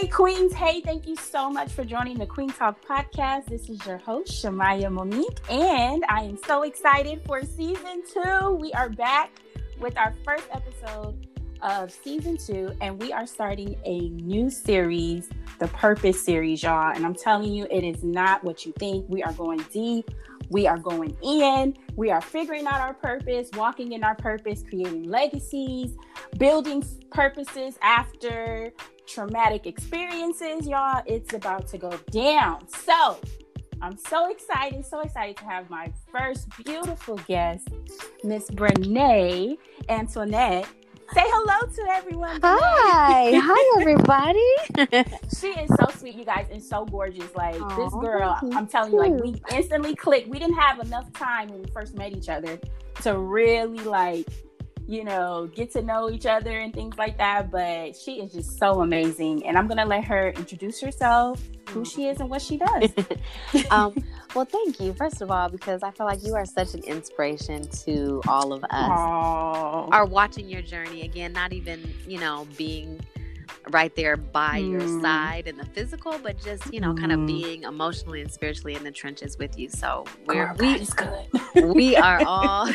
Hey, Queens. Hey, thank you so much for joining the Queen Talk podcast. This is your host, Shamaya Monique, and I am so excited for season two. We are back with our first episode of season two, and we are starting a new series, the Purpose series, y'all. And I'm telling you, it is not what you think. We are going deep. We are going in. We are figuring out our purpose, walking in our purpose, creating legacies, building purposes after traumatic experiences, y'all. It's about to go down. So, I'm so excited, so excited to have my first beautiful guest, Miss Brenée Antoinette. Say hello to everyone. Hi, hi everybody. she is so sweet, you guys, and so gorgeous. Like Aww, this girl, I'm telling you, like we instantly clicked. We didn't have enough time when we first met each other to really like you know, get to know each other and things like that. But she is just so amazing. And I'm going to let her introduce herself, who she is, and what she does. um, well, thank you, first of all, because I feel like you are such an inspiration to all of us. Aww. Are watching your journey again, not even, you know, being right there by mm. your side in the physical, but just you know, mm. kind of being emotionally and spiritually in the trenches with you. So we're we is good. we are all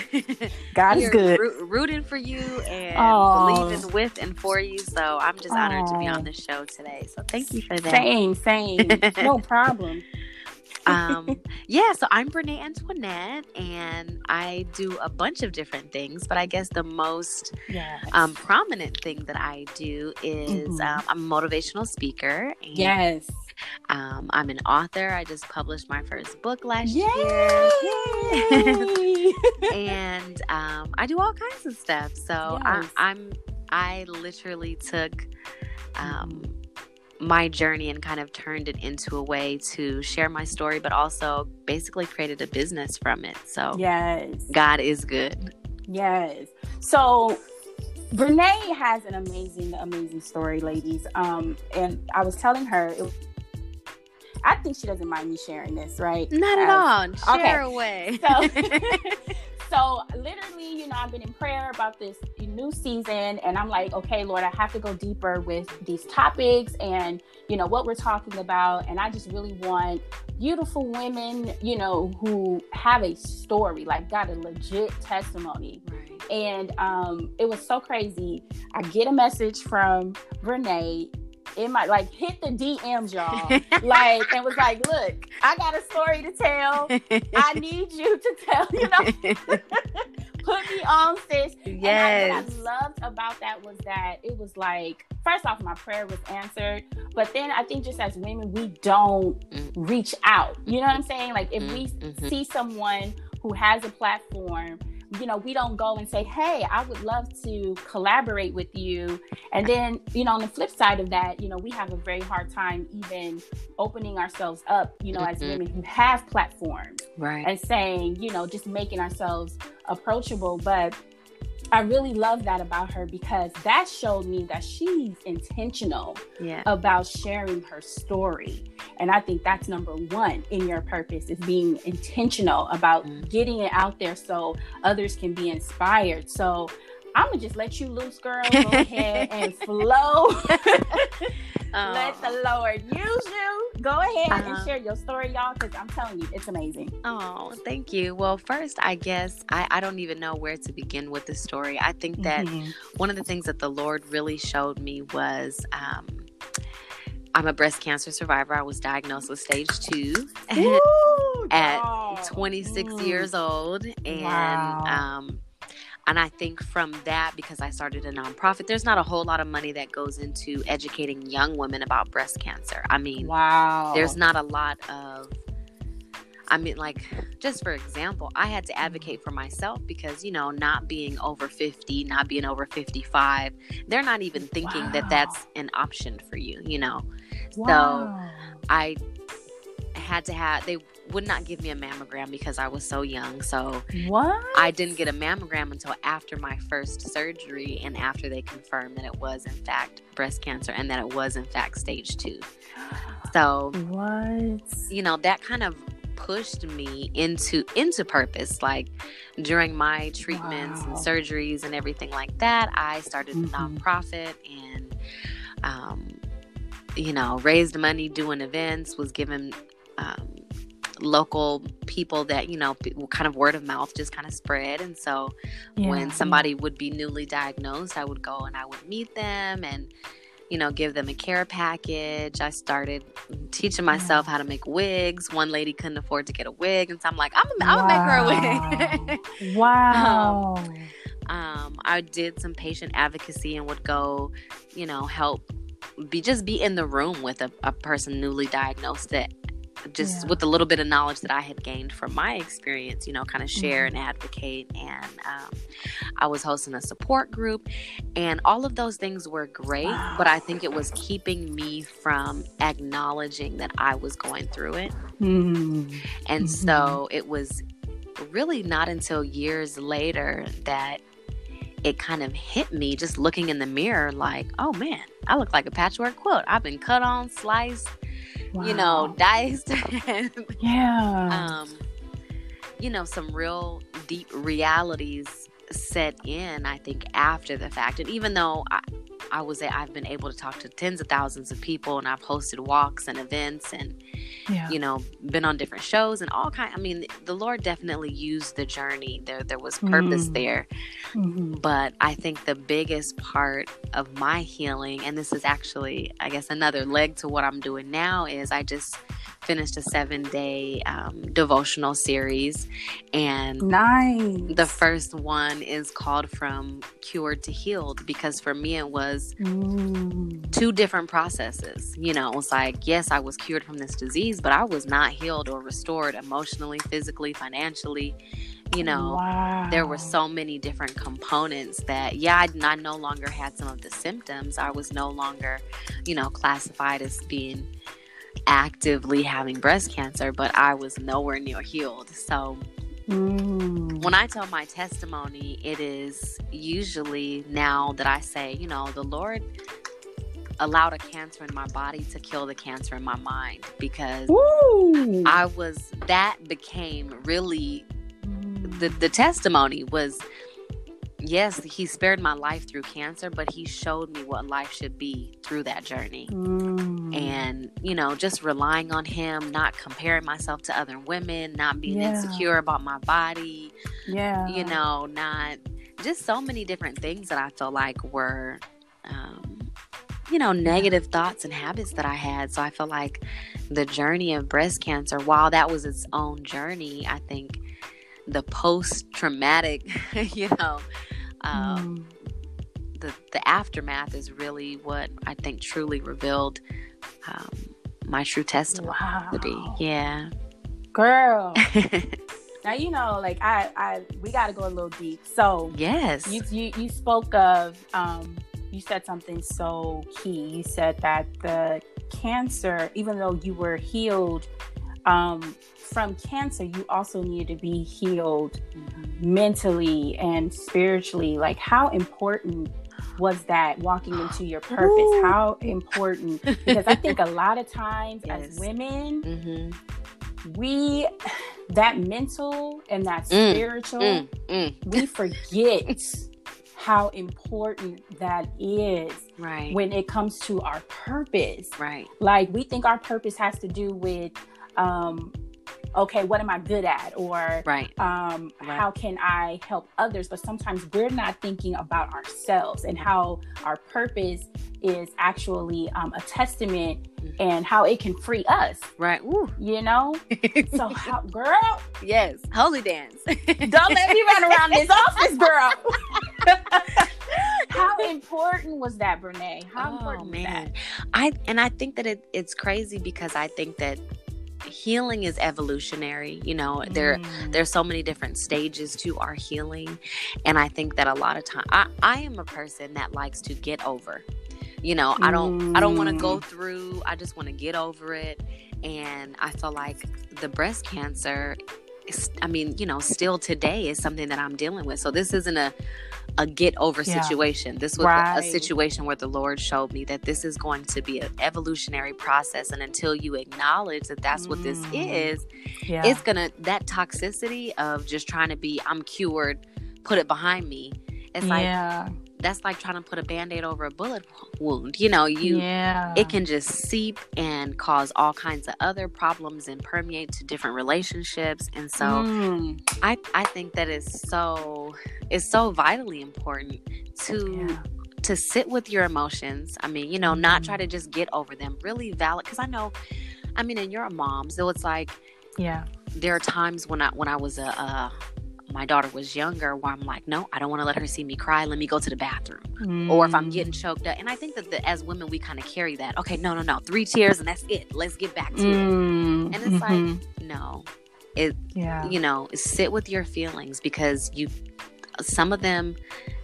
God is good, rooting for you and Aww. believing with and for you. So I'm just honored to be on the show today. So thank you for that. Same, same, no problem um, yeah, so I'm Brenée Antoinette, and I do a bunch of different things. But I guess the most yes. um, prominent thing that I do is mm-hmm. um, I'm a motivational speaker. And, yes. Um, I'm an author. I just published my first book last Yay! year, and um, I do all kinds of stuff. So yes. I, I'm I literally took um, my journey and kind of turned it into a way to share my story, but also basically created a business from it. So, yes, God is good. Yes. So, Brenée has an amazing, amazing story, ladies. Um, and I was telling her, it, I think she doesn't mind me sharing this, right? Not at all. Share okay. away. So, so literally, you know, I've been in prayer about this new season, and I'm like, okay, Lord, I have to go deeper with these topics and you know what we're talking about, and I just really want beautiful women, you know, who have a story, like got a legit testimony. Right. And um, it was so crazy. I get a message from Brenée it might like hit the DMs, y'all. like, and was like, look, I got a story to tell. I need you to tell, you know. Put me on, sis. Yes. And I, what I loved about that was that it was like, first off, my prayer was answered. But then I think just as women, we don't mm. reach out. You know what I'm saying? Like if we mm-hmm. see someone who has a platform you know, we don't go and say, hey, I would love to collaborate with you. And then, you know, on the flip side of that, you know, we have a very hard time even opening ourselves up, you know, mm-hmm. as women who have platforms. Right. And saying, you know, just making ourselves approachable. But I really love that about her because that showed me that she's intentional yeah. about sharing her story. And I think that's number one in your purpose is being intentional about mm. getting it out there so others can be inspired. So I'm gonna just let you loose, girl. Go ahead and flow. Let the Lord use you. Go ahead and uh-huh. share your story, y'all, because I'm telling you, it's amazing. Oh, thank you. Well, first, I guess I, I don't even know where to begin with the story. I think that mm-hmm. one of the things that the Lord really showed me was. Um, I'm a breast cancer survivor. I was diagnosed with stage two Ooh, at 26 mm. years old. And wow. um, and I think from that, because I started a nonprofit, there's not a whole lot of money that goes into educating young women about breast cancer. I mean, wow. There's not a lot of, I mean, like, just for example, I had to advocate for myself because, you know, not being over 50, not being over 55, they're not even thinking wow. that that's an option for you, you know? Wow. So I had to have, they, would not give me a mammogram because I was so young. So what? I didn't get a mammogram until after my first surgery and after they confirmed that it was in fact breast cancer and that it was in fact stage two. So what? You know, that kind of pushed me into into purpose like during my treatments wow. and surgeries and everything like that i started mm-hmm. a nonprofit and um, you know, raised money doing events, was given um, local people that you know kind of word of mouth just kind of spread. And so yeah. when somebody would be newly diagnosed i would go and i would meet them and you know give them a care package. I started teaching myself how to make wigs. One lady couldn't afford to get a wig and so i'm like i'm, wow. gonna make her a wig. Wow. Um, um, i did some patient advocacy and would go you know help be just be in the room with a, a person newly diagnosed that just yeah. with a little bit of knowledge that I had gained from my experience, you know, kind of share mm-hmm. and advocate. And um, I was hosting a support group, and all of those things were great. Wow. But I think it was keeping me from acknowledging that I was going through it. Mm-hmm. And mm-hmm. so it was really not until years later that it kind of hit me just looking in the mirror like, oh man, I look like a patchwork quilt. I've been cut on, sliced, wow. you know, diced. yeah. Um, you know, some real deep realities set in, I think, after the fact. And even though I, I was I've been able to talk to tens of thousands of people and I've hosted walks and events and yeah. you know been on different shows and all kind I mean the Lord definitely used the journey there there was purpose mm. there mm-hmm. but I think the biggest part of my healing and this is actually I guess another leg to what I'm doing now is I just finished a seven day um, devotional series. And nice. the first one is called from cured to healed because for me it was mm. two different processes. You know it was like yes i was cured from this disease but i was not healed or restored emotionally physically financially. You know wow. there were so many different components that yeah I, I no longer had some of the symptoms. I was no longer you know classified as being actively having breast cancer, but I was nowhere near healed. So mm. when I tell my testimony, it is usually now that I say, you know, the Lord allowed a cancer in my body to kill the cancer in my mind because Ooh. I was that became really the the testimony was yes, he spared my life through cancer, but he showed me what life should be through that journey. Mm. And, you know, just relying on him, not comparing myself to other women, not being yeah. insecure about my body. Yeah. You know, not just so many different things that I feel like were um, you know, negative thoughts and habits that I had. So I feel like the journey of breast cancer, while that was its own journey, I think the post traumatic, you know, um, mm. the the aftermath is really what I think truly revealed um, my true testimony wow. to be. Yeah, girl. now you know, like I, I, we got to go a little deep. So yes, you you, you spoke of, um, you said something so key. You said that the cancer, even though you were healed um, from cancer, you also need to be healed mm-hmm. mentally and spiritually. Like, how important was that walking into your purpose? Ooh. How important? Because I think a lot of times yes. as women, mm-hmm. we, that mental and that mm. spiritual, mm. Mm. we forget. how important that is right when it comes to our purpose right like we think our purpose has to do with um, okay, what am I good at? Or right. Um, right. how can I help others? But sometimes we're not thinking about ourselves and how our purpose is actually um, a testament mm-hmm. and how it can free us. Right. Ooh. You know? so, how, girl. Yes. Holy dance. Don't let me run around this office, girl. how important was that, Brenée? How oh, important man. I and I think that it, it's crazy because I think that healing is evolutionary you know mm. there there's so many different stages to our healing and i think that a lot of time i, I am a person that likes to get over you know i don't mm. i don't want to go through i just want to get over it and i feel like the breast cancer I mean, you know, still today is something that I'm dealing with. So this isn't a a get over yeah. situation. This was right. a, a, situation where the Lord showed me that this is going to be an evolutionary process, and until you acknowledge that that's mm. what this mm. is, yeah. it's gonna that toxicity of just trying to be I'm cured, put it behind me. It's like that's like trying to put a band-aid over a bullet wound you know you yeah. it can just seep and cause all kinds of other problems and permeate to different relationships and so mm. i i think that is so is so vitally important to yeah. to sit with your emotions i mean you know not try mm-hmm. to just get over them really valid because i know i mean and you're a mom so it's like yeah there are times when i when i was a, a my daughter was younger where I'm like, no, I don't want to let her see me cry. Let me go to the bathroom. Mm. Or if I'm getting mm. choked up. And I think that the, as women, we kind of carry that. Okay, no, no, no. Three tears and that's it. Let's get back to mm. it. And it's mm-hmm. like, no. It, yeah. you know, sit with your feelings because you, some of them,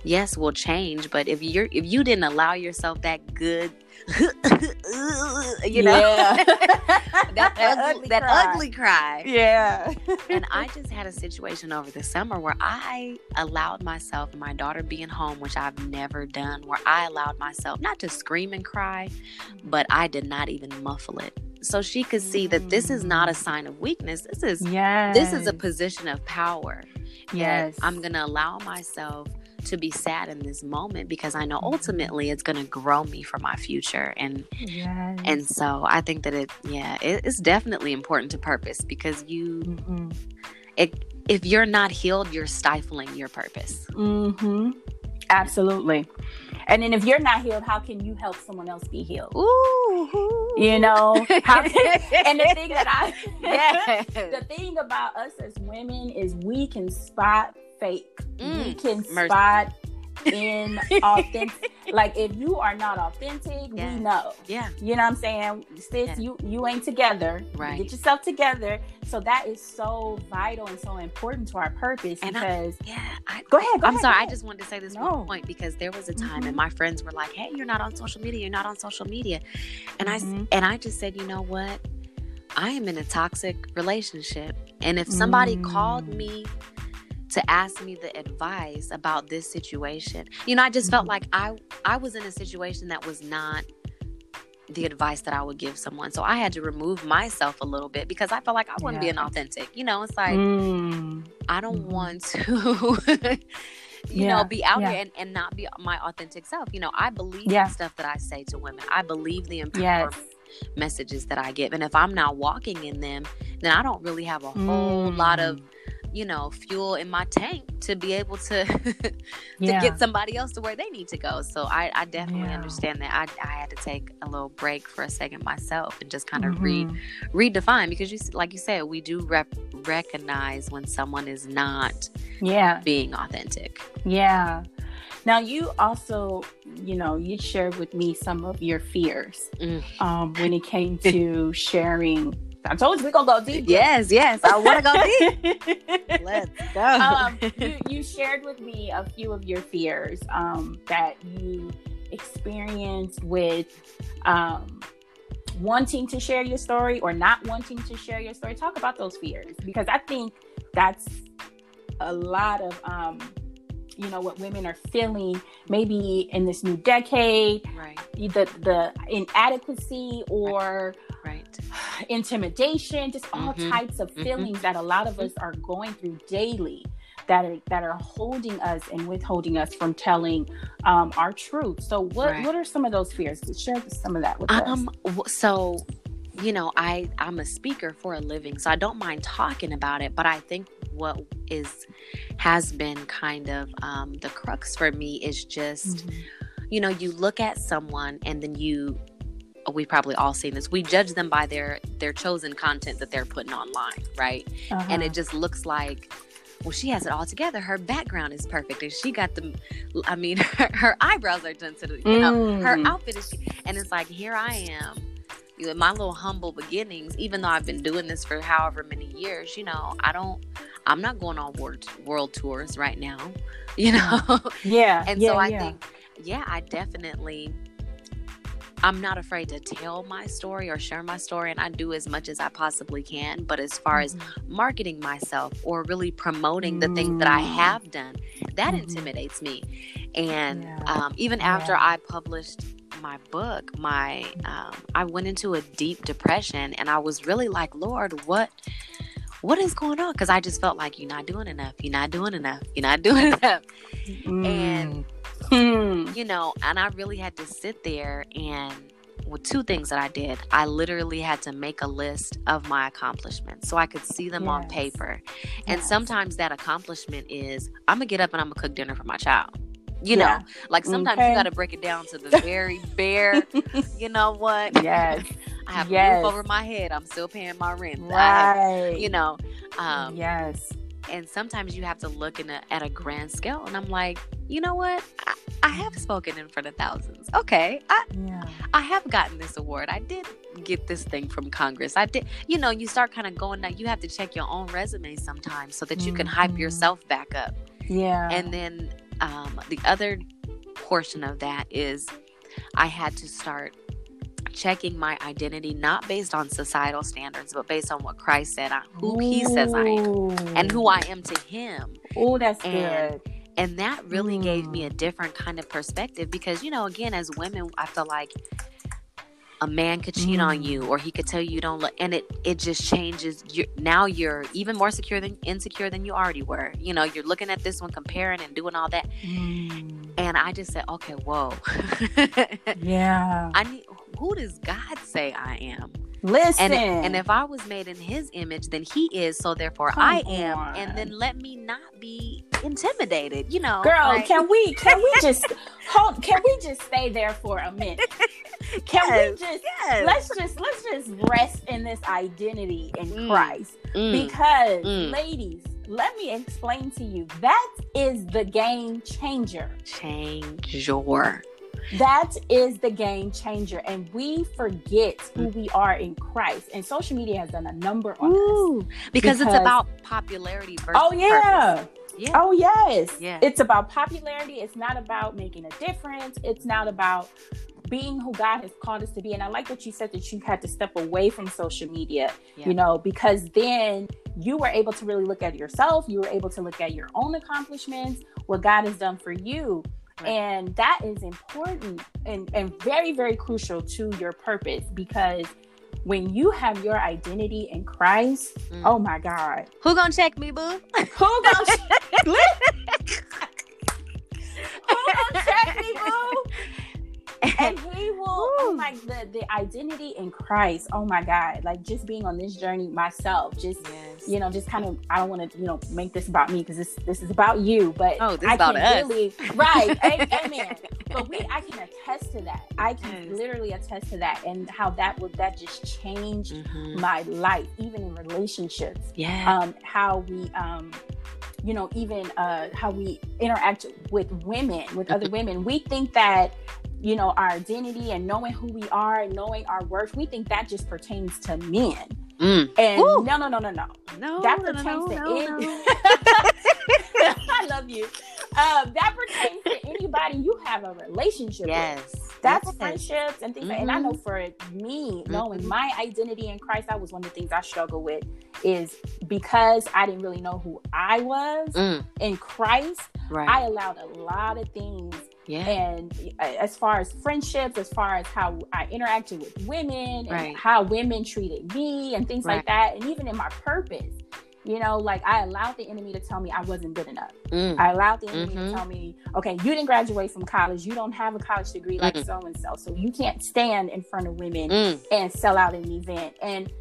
yes, will change. But if you're, if you didn't allow yourself that good you know yeah. that, ugly, that cry. ugly cry yeah and i just had a situation over the summer where i allowed myself and my daughter being home which i've never done where i allowed myself not to scream and cry but i did not even muffle it so she could see that this is not a sign of weakness this is yes. this is a position of power yes i'm gonna allow myself to be sad in this moment because I know mm-hmm. ultimately it's going to grow me for my future. And yes. and so I think that it yeah, it, it's definitely important to purpose because you mm-hmm. it if you're not healed, you're stifling your purpose. Mm-hmm. Absolutely. And then if you're not healed, how can you help someone else be healed? Ooh. You know, how can, and the thing that I, yeah, the thing about us as women is we can spot fake. Mm, we can mercy. spot in authentic like if you are not authentic yeah. we know yeah you know what i'm saying sis yeah. you you ain't together right get yourself together so that is so vital and so important to our purpose and because I, yeah I, go ahead go i'm ahead, sorry i just wanted to say this no. one point because there was a time mm-hmm. and my friends were like hey you're not on social media you're not on social media and mm-hmm. i and i just said you know what i am in a toxic relationship and if somebody mm. called me to ask me the advice about this situation. You know, I just felt mm-hmm. like I I was in a situation that was not the advice that I would give someone. So I had to remove myself a little bit because I felt like I wasn't yeah. being authentic. You know, it's like mm. I don't mm. want to you yeah. know, be out yeah. here and, and not be my authentic self. You know, I believe yeah. the stuff that I say to women. I believe the empowerment yes. messages that I give. And if I'm not walking in them, then I don't really have a whole mm. lot of mm you know fuel in my tank to be able to to yeah. get somebody else to where they need to go so i, I definitely yeah. understand that I, I had to take a little break for a second myself and just kind of mm-hmm. read redefine because you like you said we do rep- recognize when someone is not yeah being authentic yeah now you also you know you shared with me some of your fears mm. um, when it came to sharing I told you we're gonna go deep. Yes, yes. I want to go deep. Let's go. Um, you, you, shared with me a few of your fears um, that you experienced with um, wanting to share your story or not wanting to share your story. Talk about those fears because I think that's a lot of um, you know what women are feeling maybe in this new decade right the the inadequacy or right. Intimidation just all mm-hmm. types of mm-hmm. feelings mm-hmm. that a lot of us are going through daily that are that are holding us and withholding us from telling um, our truth so what right. what are some of those fears share some of that with um, us so you know i i'm a speaker for a living so i don't mind talking about it but i think what is has been kind of um, the crux for me is just mm-hmm. you know you look at someone and then you we probably all seen this we judge them by their their chosen content that they're putting online right uh-huh. and it just looks like well she has it all together her background is perfect and she got the i mean her, her eyebrows are done to the you know mm. her outfit is and it's like here i am you know, my little humble beginnings even though i've been doing this for however many years you know i don't i'm not going on world world tours right now you know yeah and yeah, so i yeah. think yeah i definitely I'm not afraid to tell my story or share my story, and I do as much as I possibly can. But as far mm-hmm. as marketing myself or really promoting the things that I mm. have done, that mm-hmm. intimidates me. And um, even after. I published my book, my um, I went into a deep depression, and I was really like, Lord, what? What is going on? Because I just felt like you're not doing enough. You're not doing enough. You're not doing enough. Mm. And Hmm. You know, and I really had to sit there and with two things that I did. I literally had to make a list of my accomplishments so I could see them yes. on paper. And yes. sometimes that accomplishment is I'm gonna get up and I'm gonna cook dinner for my child. You yeah. know, like sometimes okay. you got to break it down to the very bare. you know what? Yes. I have yes. a roof over my head. I'm still paying my rent. Right. Have, you know. Um, yes. And sometimes you have to look in a, at a grand scale, and I'm like, you know what? I, I have spoken in front of thousands. Okay, I yeah. I have gotten this award. I did get this thing from Congress. I did. You know, you start kind of going that you have to check your own resume sometimes so that you can mm-hmm. hype yourself back up. Yeah. And then um, the other portion of that is I had to start checking my identity not based on societal standards, but based on what Christ said, who Ooh. He says I am, and who I am to Him. Oh, that's and, good. And that really mm. gave me a different kind of perspective because, you know, again, as women, I feel like a man could cheat mm. on you or he could tell you you don't look and it it just changes you now you're even more secure than insecure than you already were. You know you're looking at this one comparing and doing all that. Mm. and i just said okay whoa. Yeah. I need who does god say i am Listen. And, and, if I was made in his image, then he is, so therefore Come I am. On. And then let me not be intimidated, you know. Girl, right? can we can we just hold can we just stay there for a minute? Can yes, we just yes. let's just let's just rest in this identity in mm, Christ. Mm, because mm. ladies, let me explain to you that is the game changer. Changer. That is the game changer. And we forget who we are in Christ. And social media has done a number on Ooh, us. Because, because, it's about popularity versus Oh yeah. Purpose. Yeah. Oh yes. Yeah. It's about popularity. It's not about making a difference. It's not about being who God has called us to be. And I like what you said that you had to step away from social media, yeah. you know, because then you were able to really look at yourself. You were able to look at your own accomplishments, what God has done for you. And that is important and, and very, very crucial to your purpose because when you have your identity in Christ, mm. oh my God. Who gonna check me, boo? Who gonna check Who gonna check me, boo? and he will oh my the, the identity in christ oh my god like just being on this journey myself just yes. you know just kind of i don't want to you know make this about me because this this is about you but oh this I about can us. really right amen but we i can attest to that i can yes. literally attest to that and how that would that just changed mm-hmm. my life even in relationships yeah um how we um you know even uh how we interact with women with other women we think that you know, our identity and knowing who we are and knowing our worth, we think that just pertains to men. Mm. And Ooh. no, no, no, no, no. No, that pertains no, to no, any- no. I love you. Um, that pertains to anybody you have a relationship yes. with. That's yes. friendships and things. Mm-hmm. Like, and I know mm-hmm. for me, knowing mm-hmm. my identity in Christ, that was one of the things I struggle with. Is because I didn't really know who I was mm. in Christ. Right. I allowed a lot of things yeah. And uh, as far as friendships, as far as how I interacted with women right. and how women treated me and things right. like that, and even in my purpose, you know, like I allowed the enemy to tell me I wasn't good enough. Mm. I allowed the enemy mm-hmm. to tell me, okay, you didn't graduate from college, you don't have a college degree like so and so, so you can't stand in front of women mm. and sell out an event. And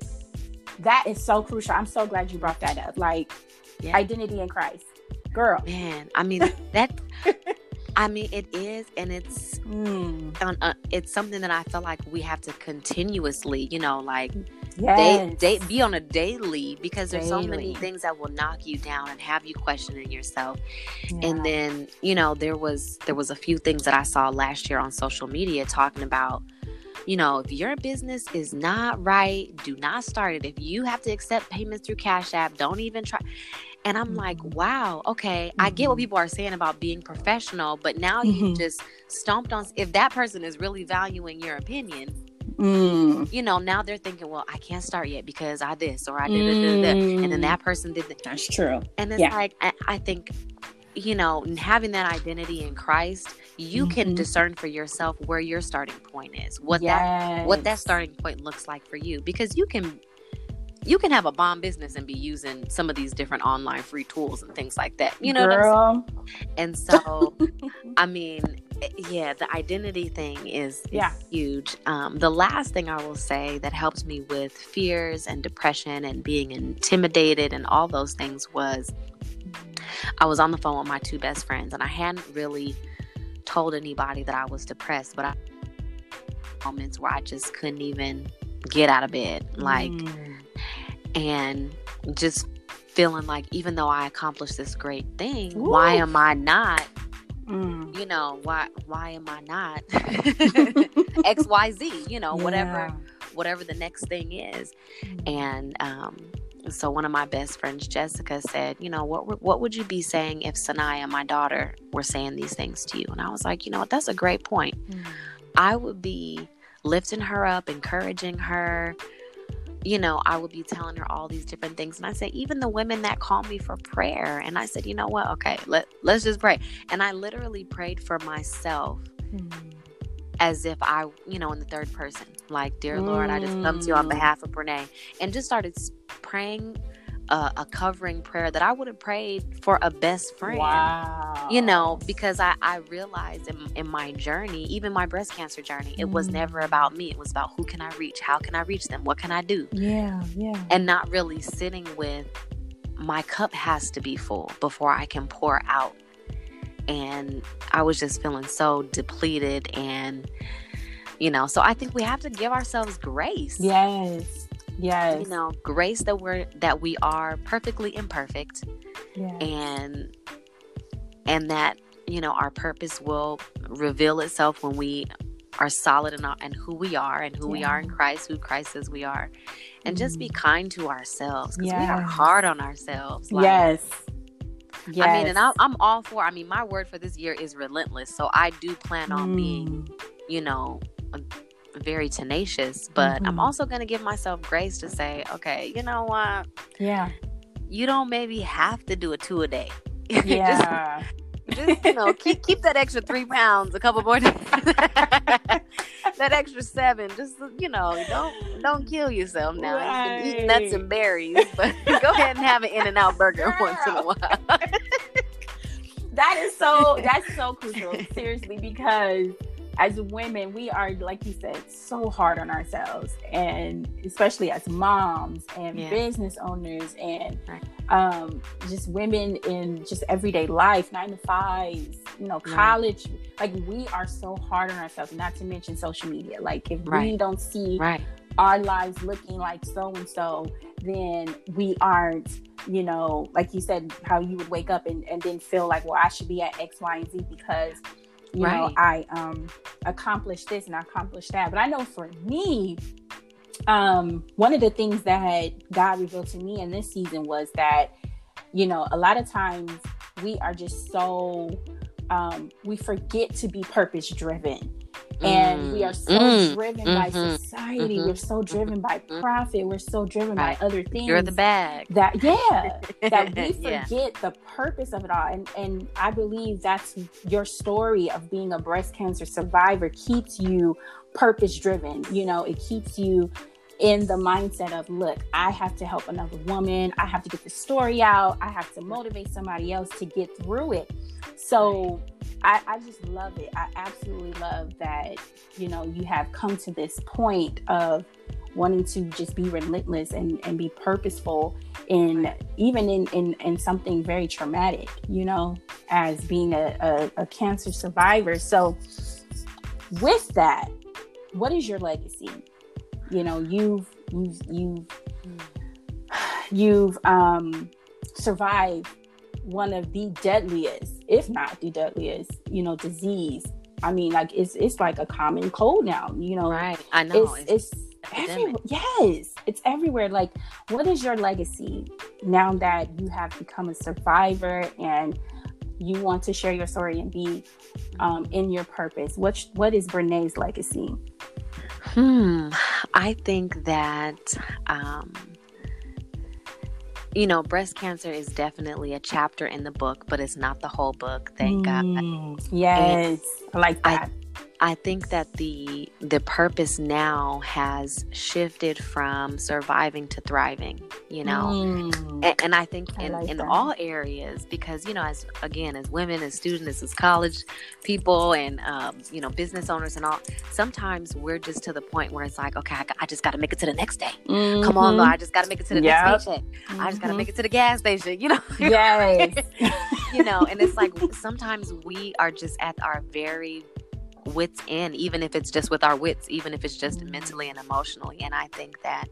that is so crucial. I'm so glad you brought that up. Like yeah. identity in Christ, girl. Man, I mean that I mean, it is, and it's mm. uh, it's something that I feel like we have to continuously, you know, like yes. they, they be on a daily because there's daily. so many things that will knock you down and have you questioning yourself. Yeah. And then, you know, there was there was a few things that I saw last year on social media talking about you know, if your business is not right, do not start it. If you have to accept payments through Cash App, don't even try. And I'm like, mm-hmm. wow, okay, mm-hmm. I get what mm-hmm. people are saying about being professional, but now mm-hmm. you just stomped on. If that person is really valuing your opinion, mm. you know, now they're thinking, well, I can't start yet because I this or I did mm. and then that person did that. That's true. And it's yeah. like I, I, think, you know, having that identity in Christ, you mm-hmm. can discern for yourself where your starting point is, what yes. that what that starting point looks like for you, because you can you can have a bomb business and be using some of these different online free tools and things like that. You know Girl. And so, I mean, yeah, the identity thing is, is Yeah. huge. Um, the last thing I will say that helped me with fears and depression and being intimidated and all those things was I was on the phone with my two best friends and I hadn't really told anybody that I was depressed, but I moments where I just couldn't even get out of bed. Like, Mm. and just feeling like even though I accomplished this great thing, why am I not? Mm. You know, why why am I not XYZ, you know, whatever whatever the next thing is. And um so one of my best friends, Jessica, said, "You know, what would- what would you be saying if Sanaya, my daughter, were saying these things to you?" And I was like, "You know what? That's a great point. Mm. I would be lifting her up, encouraging her. You know, I would be telling her all these different things. And I said, even the women that call me for prayer. And I said, you know what? Okay, let, let's just pray. And I literally prayed for myself Mm. as if I, you know, in the third person. Like, dear Lord, I just come to you on Mm. behalf of Brenée. And just started praying a, a covering prayer that I would have prayed for a best friend Wow. you know because i i realized in, in my journey even my breast cancer journey it was Mm. never about me it was about who can i reach how can i reach them what can i do Yeah, yeah. and not really sitting with my cup has to be full before i can pour out and i was just feeling so depleted and you know so i think we have to give ourselves grace Yes. Yes. you know grace that we're that we are perfectly imperfect yeah. and and that you know our purpose will reveal itself when we are solid in, our, in who we are and who we are in Christ, who Christ says we are, and just be kind to ourselves because we are hard on ourselves. Like, yes. Yes. I mean, and I'm, I'm all for. I mean, my word for this year is relentless, so I do plan on being, Mm. you know, a- very tenacious. But I'm Mhm. also going to give myself grace to say, okay, you know what, Yeah. you don't maybe have to do a two a day. Yeah. just you know keep keep that extra three pounds a couple more days that extra seven just you know don't don't kill yourself now you can eat nuts and berries but go ahead and have an in and out burger once in a while that is so that's so crucial seriously because as women we are like you said so hard on ourselves and especially as moms and Yeah. business owners and Right. um, just women in just everyday life nine to fives you know Right. college like we are so hard on ourselves not to mention social media like if we don't see right our lives looking like so and so, then we aren't, you know, like you said, how you would wake up and, and then feel like, well, I should be at X, Y, and Z because, you know, I um accomplished this and I accomplished that. But I know for me, um, one of the things that God revealed to me in this season was that, you know, a lot of times we are just so um we forget to be purpose driven and we are so Mm, driven by mhm, society. Mhm, we're so driven by mhm. profit. We're so driven Right. by other things you're the bag. that yeah that we Yeah. forget the purpose of it all. And and i believe that's your story of being a breast cancer survivor keeps you purpose driven you know it keeps you in the mindset of look i have to help another woman. I have to get the story out. I have to motivate somebody else to get through it. So I, I just love it. I absolutely love that you know you have come to this point of wanting to just be relentless and, and be purposeful in even in, in in something very traumatic you know as being a, a, a cancer survivor. So with that what is your legacy you know you've you've you've you've um survived one of the deadliest if not the deadliest you know disease i mean like it's it's like a common cold now you know right i know it's, it's everywhere. epidemic. Yes, it's everywhere. Like, what is your legacy now that you have become a survivor and you want to share your story and be um, in your purpose? What what is Brenée's legacy? Hmm. I think that, um, you know, breast cancer is definitely a chapter in the book, but it's not the whole book. Thank God. Mm, yes, I like that. I think that the the purpose now has shifted from surviving to thriving, you know. Mm, and, and, I think in, I like in all areas, because you know, as again, as women, as students, as college people, and um, you know, business owners and all, sometimes we're just to the point where it's like, okay, I, I just got to make it to the next day. Mm-hmm. Come on, Lord, I just got to make it to the yep. next paycheck. Mm-hmm. I just got to make it to the gas station, you know. Yes. you know, and it's like sometimes we are just at our very wits in, even if it's just with our wits, even if it's just mentally and emotionally. And I think that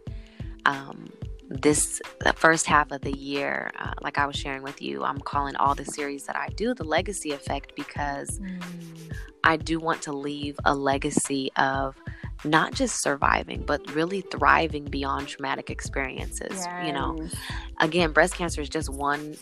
um, this the first half of the year, uh, like I was sharing with you, I'm calling all the series that I do the legacy effect because mm. I do want to leave a legacy of not just surviving, but really thriving beyond traumatic experiences. Yes. You know, again, breast cancer is just one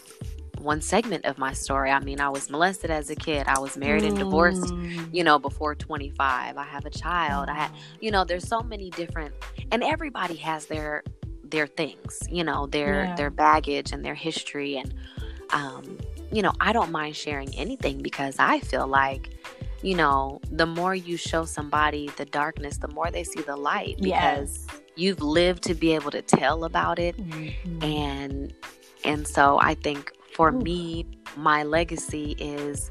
one segment of my story. I mean, I was molested as a kid. I was married mm. and divorced, mm. you know, before 25. I have a child. I had, you know, there's so many different and everybody has their their things, you know, their yeah. their baggage and their history and um you know, I don't mind sharing anything because I feel like you know, the more you show somebody the darkness, the more they see the light because yes. you've lived to be able to tell about it mm-hmm. and and so I think for Ooh. me, my legacy is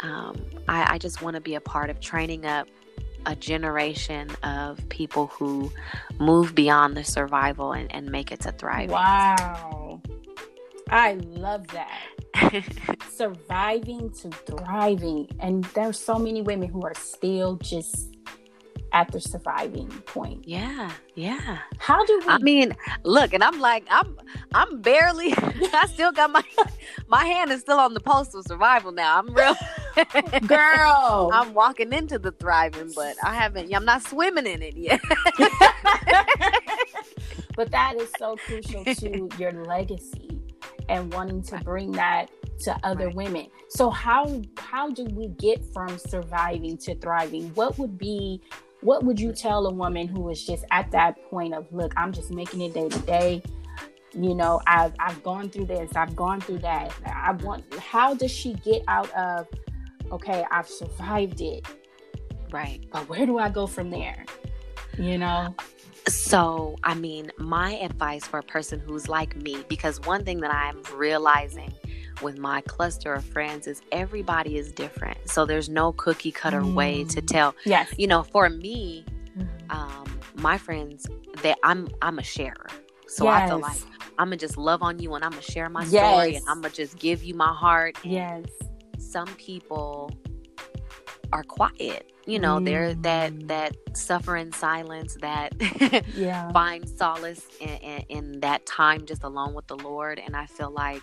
um, I, I just want to be a part of training up a generation of people who move beyond the survival and, and make it to thrive. Wow. I love that. Surviving to thriving. And there's so many women who are still just at the surviving point. Yeah, yeah. How do we? I mean, look, and I'm like, I'm, I'm barely. I still got my, my hand is still on the post of survival now. I'm real, girl. I'm walking into the thriving, but I haven't. I'm not swimming in it yet. but that is so crucial to your legacy and wanting to bring that to other right. women. So how how do we get from surviving to thriving? What would be what would you tell a woman who is just at that point of look i'm just making it day to day. You know i've i've gone through this i've gone through that. I want how does she get out of okay i've survived it right. but where do i go from there? You know? So i mean my advice for a person who's like me because one thing that i'm realizing with my cluster of friends is everybody is different. So there's no cookie cutter mm. way to mm. tell. Yes. You know, for me, mm. um, my friends, that I'm I'm a sharer. So yes. I feel like I'm gonna just love on you and I'm gonna share my yes. story and I'm gonna just give you my heart. Yes. Some people are quiet. You know, mm. they're that mm. that suffer in silence, that yeah. find solace in, in, in that time just alone with the Lord. And I feel like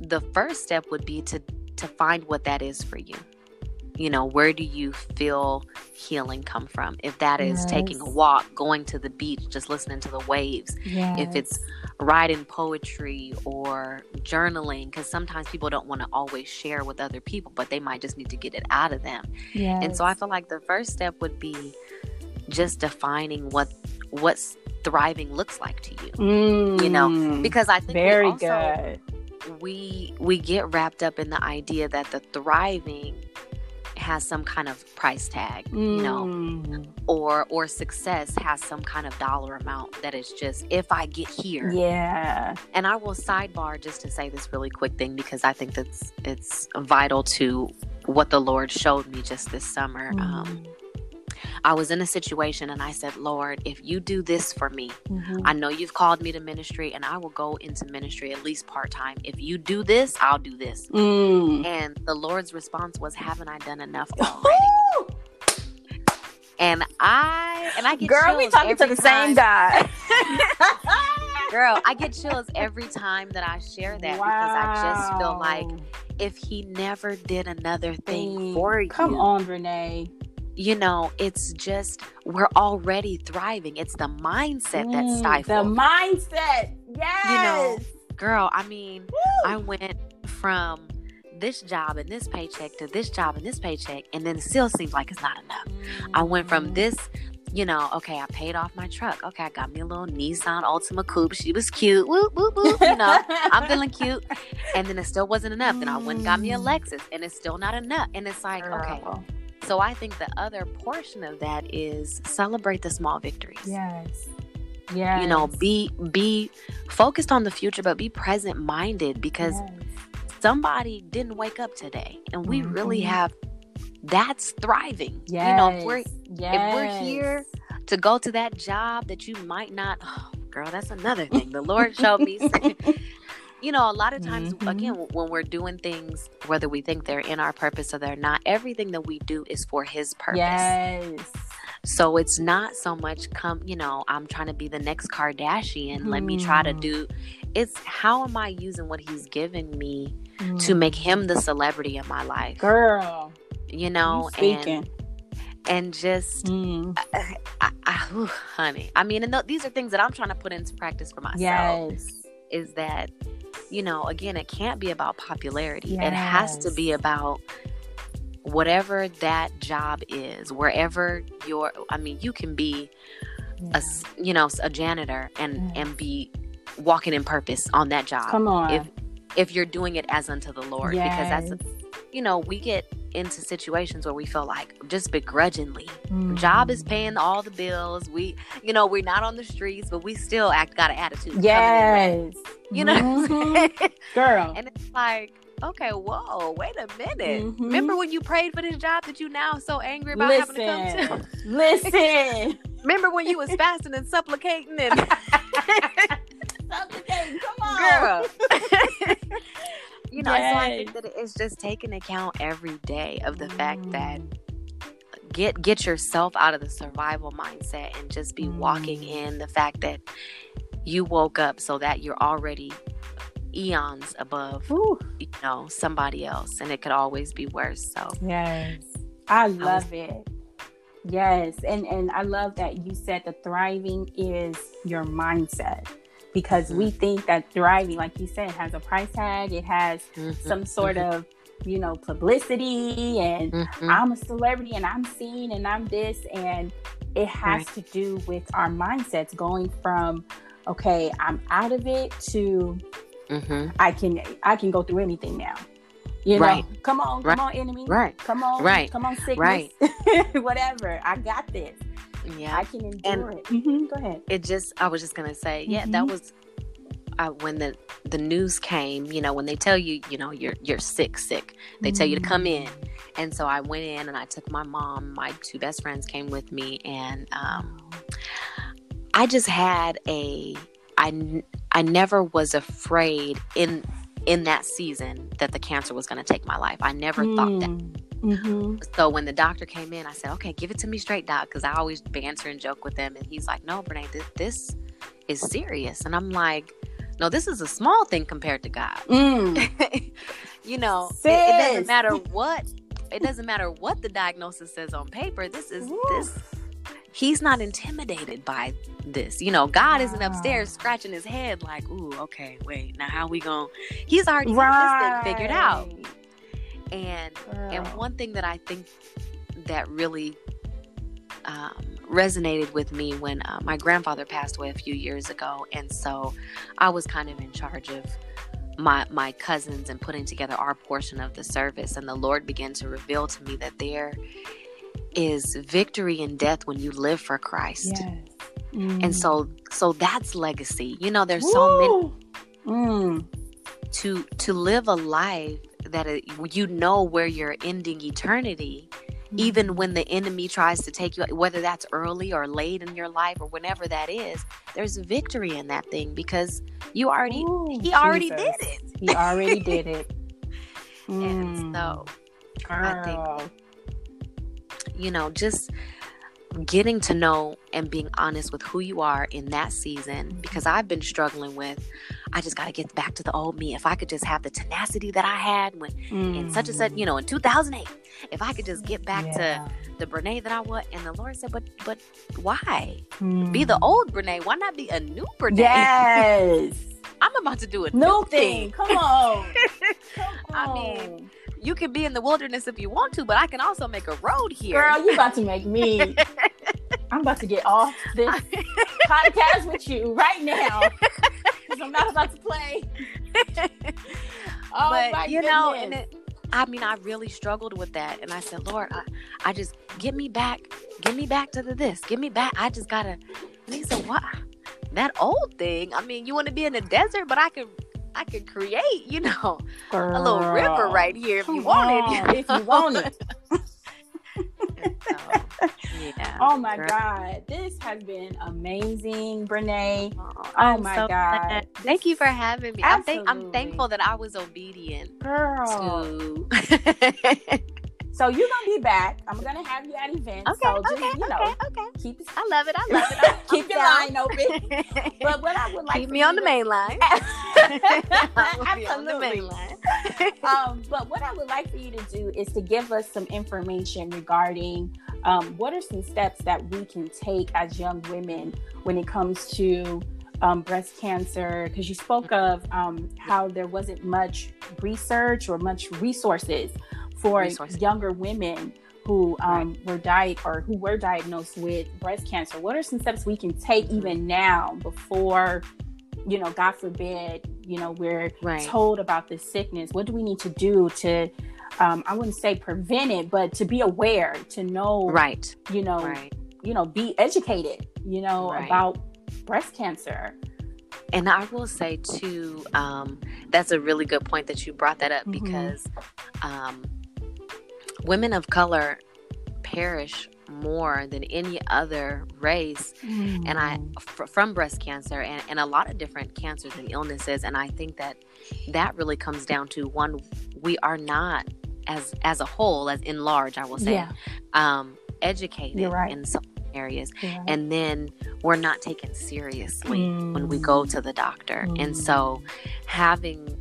the first step would be to to find what that is for you you know where do you feel healing come from if that is yes. taking a walk going to the beach just listening to the waves yes. if it's writing poetry or journaling because sometimes people don't want to always share with other people but they might just need to get it out of them yes. and so i feel like the first step would be just defining what what's thriving looks like to you mm, you know mm. because i think very also, good we we get wrapped up in the idea that the thriving has some kind of price tag, you know, mm. or or success has some kind of dollar amount that is just if I get here. Yeah. And I will sidebar just to say this really quick thing because I think that's it's vital to what the Lord showed me just this summer. Mm. Um, I was in a situation and I said, Lord, if you do this for me, mm-hmm. I know you've called me to ministry and I will go into ministry at least part time. If you do this, I'll do this. Mm. And the Lord's response was, Haven't I done enough already? and I and I get girl, we talking to the time. same guy. girl, I get chills every time that I share that wow. because I just feel like if he never did another thing for you, come on, Renee you know, it's just we're already thriving. It's the mindset mm, that's stifled. The mindset, yes. You know, girl. I mean, Woo. I went from this job and this paycheck to this job and this paycheck, and then it still seems like it's not enough. I went from this you know, okay, I paid off my truck. Okay, I got me a little Nissan Altima coupe. She was cute. Whoop, whoop, whoop. You know, I'm feeling cute. And then it still wasn't enough. Then I went and got me a mm. Lexus, and it's still not enough. And it's like, okay, So I think the other portion of that is celebrate the small victories. Yes. Yeah. You know, be be focused on the future, but be present minded because yes. somebody didn't wake up today, and we mm-hmm. really have. That's thriving. Yes. You know, if we're yes. if we're here to go to that job that you might not. Oh, girl, that's another thing. The Lord showed me. you know, a lot of times, mm-hmm. again, when we're doing things, whether we think they're in our purpose or they're not, everything that we do is for His purpose. Yes. So it's not so much come, you know, I'm trying to be the next Kardashian. Mm. Let me try to mm. do. It's how am I using what He's given me mm. to make Him the celebrity of my life, girl. You know, and and just mm. I, I, I, ooh, honey i mean and th- these are things that i'm trying to put into practice for myself yes. is that you know again it can't be about popularity yes. it has to be about whatever that job is wherever you're i mean you can be yeah. a you know a janitor and yes. and be walking in purpose on that job come on if if you're doing it as unto the lord because that's you know we get into situations where we feel like just begrudgingly. Mm. job is paying all the bills. We you know we're not on the streets but we still act got an attitude yes. You know mm-hmm. girl. And it's like okay whoa wait a minute. Mm-hmm. remember when you prayed for this job that you now so angry about listen, having to come to? Listen. Remember when you was fasting and supplicating and supplicating. Come on. Girl you know, so I think that it's just taking account every day of the mm. fact that mm. get get yourself out of the survival mindset and just be mm. walking in the fact that you woke up so that you're already eons above Ooh. you know somebody else and it could always be worse so yes i love I was, it yes and and i love that you said the thriving is your mindset because mm-hmm. we think that thriving, like you said, has a price tag. It has mm-hmm. some sort mm-hmm. of, you know, publicity and mm-hmm. I'm a celebrity and I'm seen and I'm this. And it has right. to do with our mindsets going from, okay, I'm out of it to mm-hmm. I can I can go through anything now. You know, right. come on, come right. on, enemy. Right. Come on, right. Come on, sickness. Right. Whatever. I got this. Yeah, I can endure and it. Mm-hmm. Go ahead. It just, I was just gonna say, yeah, mm-hmm. that was uh, when the the news came. You know, when they tell you, you know, you're you're sick, sick. They mm-hmm. tell you to come in, and so I went in and I took my mom. My two best friends came with me, and um, I just had a. I I never was afraid in in that season that the cancer was going to take my life. I never mm. thought that. Mm. Mm-hmm. So when the doctor came in, I said, "Okay, give it to me straight, doc," because I always banter and joke with him. And he's like, "No, Brenée, this, this is serious." And I'm like, "No, this is a small thing compared to God." Mm. you know, it, it, doesn't matter what it doesn't matter what the diagnosis says on paper. This is Ooh. this. He's not intimidated by this. You know, God isn't upstairs scratching his head like, "Ooh, okay, wait, now how we going?" He's already right. got this thing figured out. And Girl. and one thing that I think that really um, resonated with me when uh, my grandfather passed away a few years ago, and so I was kind of in charge of my my cousins and putting together our portion of the service. And the Lord began to reveal to me that there is victory in death when you live for Christ. Yes. Mm. And so so that's legacy. You know, there's Woo! so many mm. to to live a life that it, you know where you're ending eternity even mm-hmm. when the enemy tries to take you whether that's early or late in your life or whenever that is there's victory in that thing because you already Ooh, he Jesus. already did it he already did it and so Girl. i think you know just getting to know and being honest with who you are in that season because I've been struggling with I just got to get back to the old me. If I could just have the tenacity that I had when mm. in such and such, you know, in 2008, if I could just get back yeah. to the Brenée that I was. And the Lord said, but, but why? Mm. Be the mm. old Brenée. Why not be a new Brenée? Yes. I'm about to do a new, new thing. thing. Come on. Come on. I mean, you can be in the wilderness if you want to, but I can also make a road here. Girl, you about to make me. I'm about to get off this podcast with you right now because I'm not about to play. oh, but you goodness. know, and it, I mean, I really struggled with that. And I said, Lord, I, I just get me back, get me back to the this, get me back. I just gotta. And he said, What? That old thing. I mean, you want to be in the desert, but I could I could create, you know, Girl, a little river right here if you want it. if you want it. Yeah, oh my girl. God. This has been amazing, Brenée. Oh, oh my so God. Glad. Thank you for having me. I'm, th- I'm, thankful that I was obedient. Girl. To... so you're gonna be back. I'm gonna have you at events. Okay, so just, okay, you know, okay, okay. Keep I love it. I love it. I, keep your line open. but what I would like keep me on the main line. Absolutely. um, but what I would like for you to do is to give us some information regarding um, what are some steps that we can take as young women when it comes to um, breast cancer? Because you spoke of um, how there wasn't much research or much resources for resources. younger women who um, right. were died or who were diagnosed with breast cancer. What are some steps we can take mm-hmm. even now before, you know, God forbid, you know, we're right. told about this sickness? What do we need to do to um, I wouldn't say prevent it, but to be aware, to know, right? You know, right. you know, be educated, you know, about breast cancer. And I will say too, um, that's a really good point that you brought that up mm-hmm. because um, women of color perish more than any other race mm. and i mm. from breast cancer and, and a lot of different cancers and illnesses and i think that that really comes down to one we are not as as a whole, as in large, I will say, yeah. um, educated right. in some areas, right. and then we're not taken seriously mm. when we go to the doctor, mm. and so having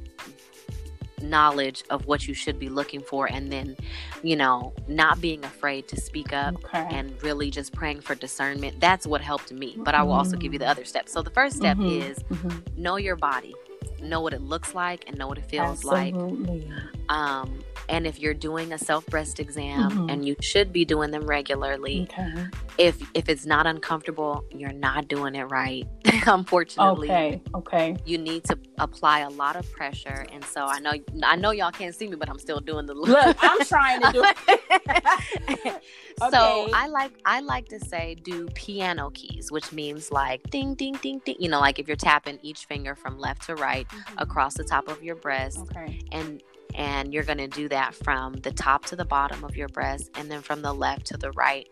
knowledge of what you should be looking for and then you know not being afraid to speak up okay. and really just praying for discernment that's what helped me but i will also give you the mm. other steps so the first step mm-hmm. is mm-hmm. know your body know what it looks like and know what it feels Absolutely. like um and if you're doing a self breast exam mm-hmm. and you should be doing them regularly okay. if if it's not uncomfortable you're not doing it right unfortunately okay okay you need to apply a lot of pressure and so i know i know y'all can't see me but i'm still doing the look i'm trying to do it so i like i like to say do piano keys which means like ding ding ding ding you know like if you're tapping each finger from left to right mm-hmm. across the top of your breast okay. and and you're going to do that from the top to the bottom of your breast and then from the left to the right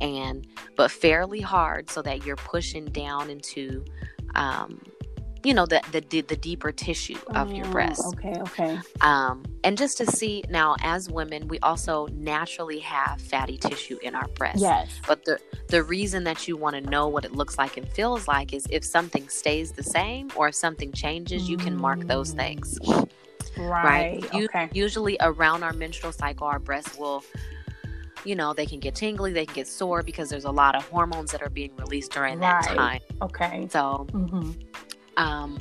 and but fairly hard so that you're pushing down into um, you know the, the the deeper tissue of your oh, breast. okay okay. Um and just to see now as women we also naturally have fatty tissue in our breast yes. But the the reason that you want to know what it looks like and feels like is if something stays the same or if something changes mm. you can mark those things Right. right? Okay. usually around our menstrual cycle, our breasts will, you know, they can get tingly, they can get sore because there's a lot of hormones that are being released during right. that time. Okay. So, mm-hmm. um,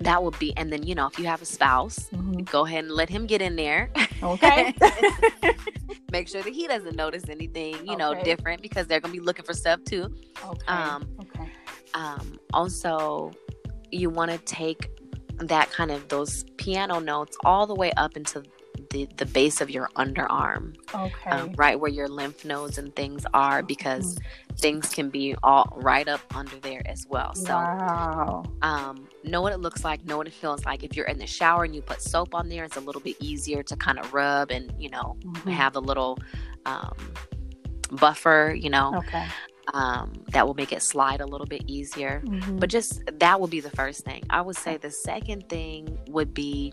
that would be, and then you know, if you have a spouse, mm-hmm. go ahead and let him get in there. Okay. Make sure that he doesn't notice anything, you okay. know, different because they're gonna be looking for stuff too. Okay. Um, okay. Um, also, you want to take that kind of those piano notes all the way up into the, the base of your underarm. Okay. Um, right where your lymph nodes and things are because mm-hmm. things can be all right up under there as well. So wow. um, know what it looks like, know what it feels like. If you're in the shower and you put soap on there, it's a little bit easier to kind of rub and, you know, mm-hmm. have a little um, buffer, you know. Okay um, that will make it slide a little bit easier. Mm-hmm. But just that would be the first thing. I would say the second thing would be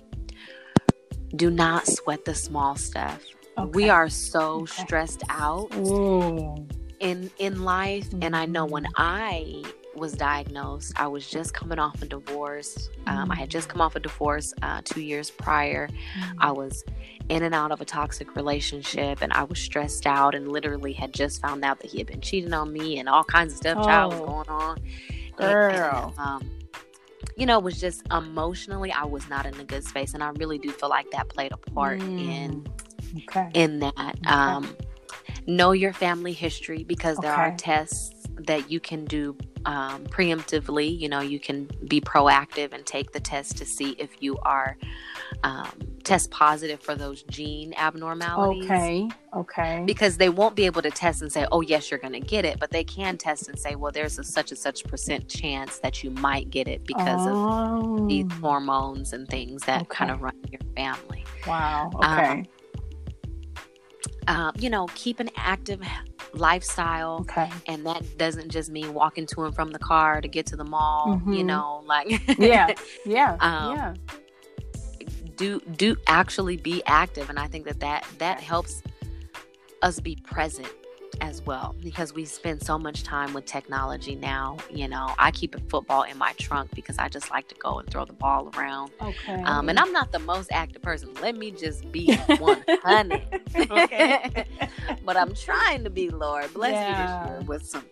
do not sweat the small stuff. Okay. We are so okay. stressed out Ooh. in in life, mm-hmm. and I know when mm-hmm. I was diagnosed, I was just coming off a divorce. Um, I had just come off a divorce uh, two years prior. Mm-hmm. I was in and out of a toxic relationship and I was stressed out and literally had just found out that he had been cheating on me and all kinds of stuff oh, child was going on. Girl. And, um, you know, it was just emotionally I was not in a good space and I really do feel like that played a part mm. in okay. in that. Okay. Um, know your family history because there okay. are tests that you can do um, preemptively. You know, you can be proactive and take the test to see if you are um, test positive for those gene abnormalities. Okay. Okay. Because they won't be able to test and say, oh, yes, you're going to get it. But they can test and say, well, there's a such and such percent chance that you might get it because oh. of these hormones and things that okay. kind of run your family. Wow. Okay. Um, uh, you know, keep an active lifestyle. Okay. And that doesn't just mean walking to and from the car to get to the mall, mm-hmm. you know, like Yeah. Yeah. um, yeah. Do do actually be active and I think that that that helps us be present as well because we spend so much time with technology now. You know, I keep a football in my trunk because I just like to go and throw the ball around. Okay. Um, and I'm not the most active person. Let me just be 100. okay. but I'm trying to be, Lord. Bless yeah. me this year with some.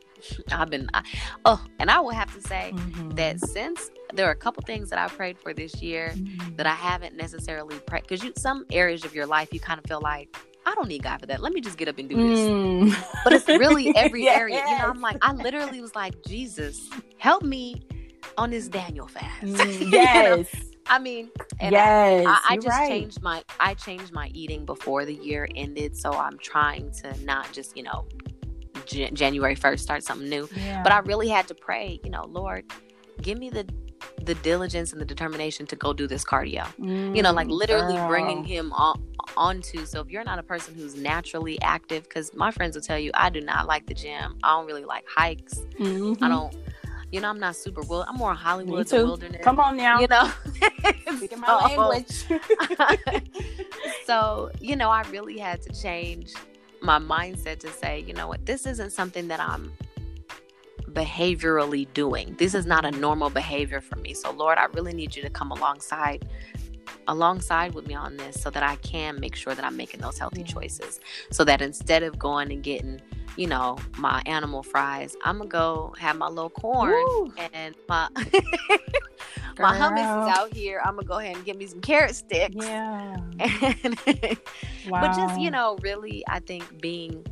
I've been, I, oh, and I will have to say mm-hmm. that since there are a couple things that I prayed for this year mm-hmm. that I haven't necessarily prayed because you some areas of your life you kind of feel like I don't need God for that. Let me just get up and do this. Mm. But it's really every yes. area. You know, I'm like, I literally was like, Jesus, help me on this Daniel fast. Mm, yes. you know? I mean, yes, I, I just right. changed my I changed my eating before the year ended, so I'm trying to not just you know J- January first start something new. Yeah. But I really had to pray, you know, Lord, give me the the diligence and the determination to go do this cardio. Mm, you know, like literally girl. bringing him on onto. So if you're not a person who's naturally active, because my friends will tell you, I do not like the gym. I don't really like hikes. Mm-hmm. I don't. You know, I'm not super well. I'm more Hollywood than wilderness. Come on now. You know, speaking my language. so you know, I really had to change my mindset to say, you know what, this isn't something that I'm behaviorally doing. This is not a normal behavior for me. So Lord, I really need you to come alongside alongside with me on this so that I can make sure that I'm making those healthy choices. So that instead of going and getting, you know, my animal fries, I'm gonna go have my little corn Woo. and my my hummus is out here. I'm gonna go ahead and get me some carrot sticks. Yeah. And wow. But just, you know, really I think being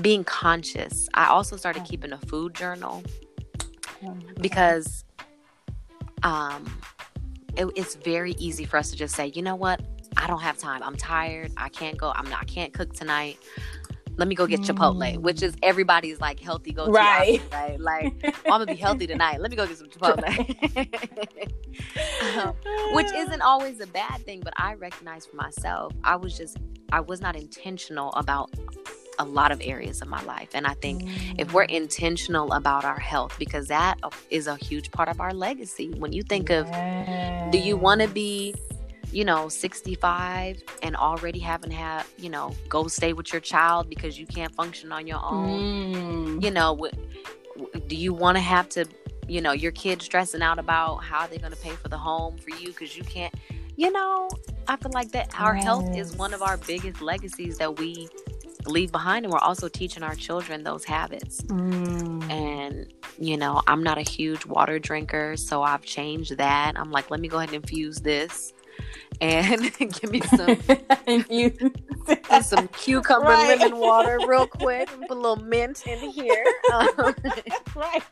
being conscious. I also started keeping a food journal because um, it, it's very easy for us to just say, you know what, I don't have time. I'm tired. I can't go. I'm not. I can't cook tonight. Let me go get Chipotle, mm. which is everybody's like healthy go to right. Option, right? Like oh, I'm gonna be healthy tonight. Let me go get some Chipotle, um, which isn't always a bad thing. But I recognize for myself, I was just I was not intentional about a lot of areas of my life. And I think if we're intentional about our health, because that is a huge part of our legacy. When you think of, do you want to be, you know, 65 and already haven't had, you know, go stay with your child because you can't function on your own? Mm. You know, do you want to have to, you know, your kids stressing out about how they're going to pay for the home for you because you can't? You know, I feel like that our yes. health is one of our biggest legacies that we leave behind and we're also teaching our children those habits mm. and you know i'm not a huge water drinker so i've changed that i'm like let me go ahead and infuse this and give me some some cucumber right. lemon water real quick put a little mint in here um, right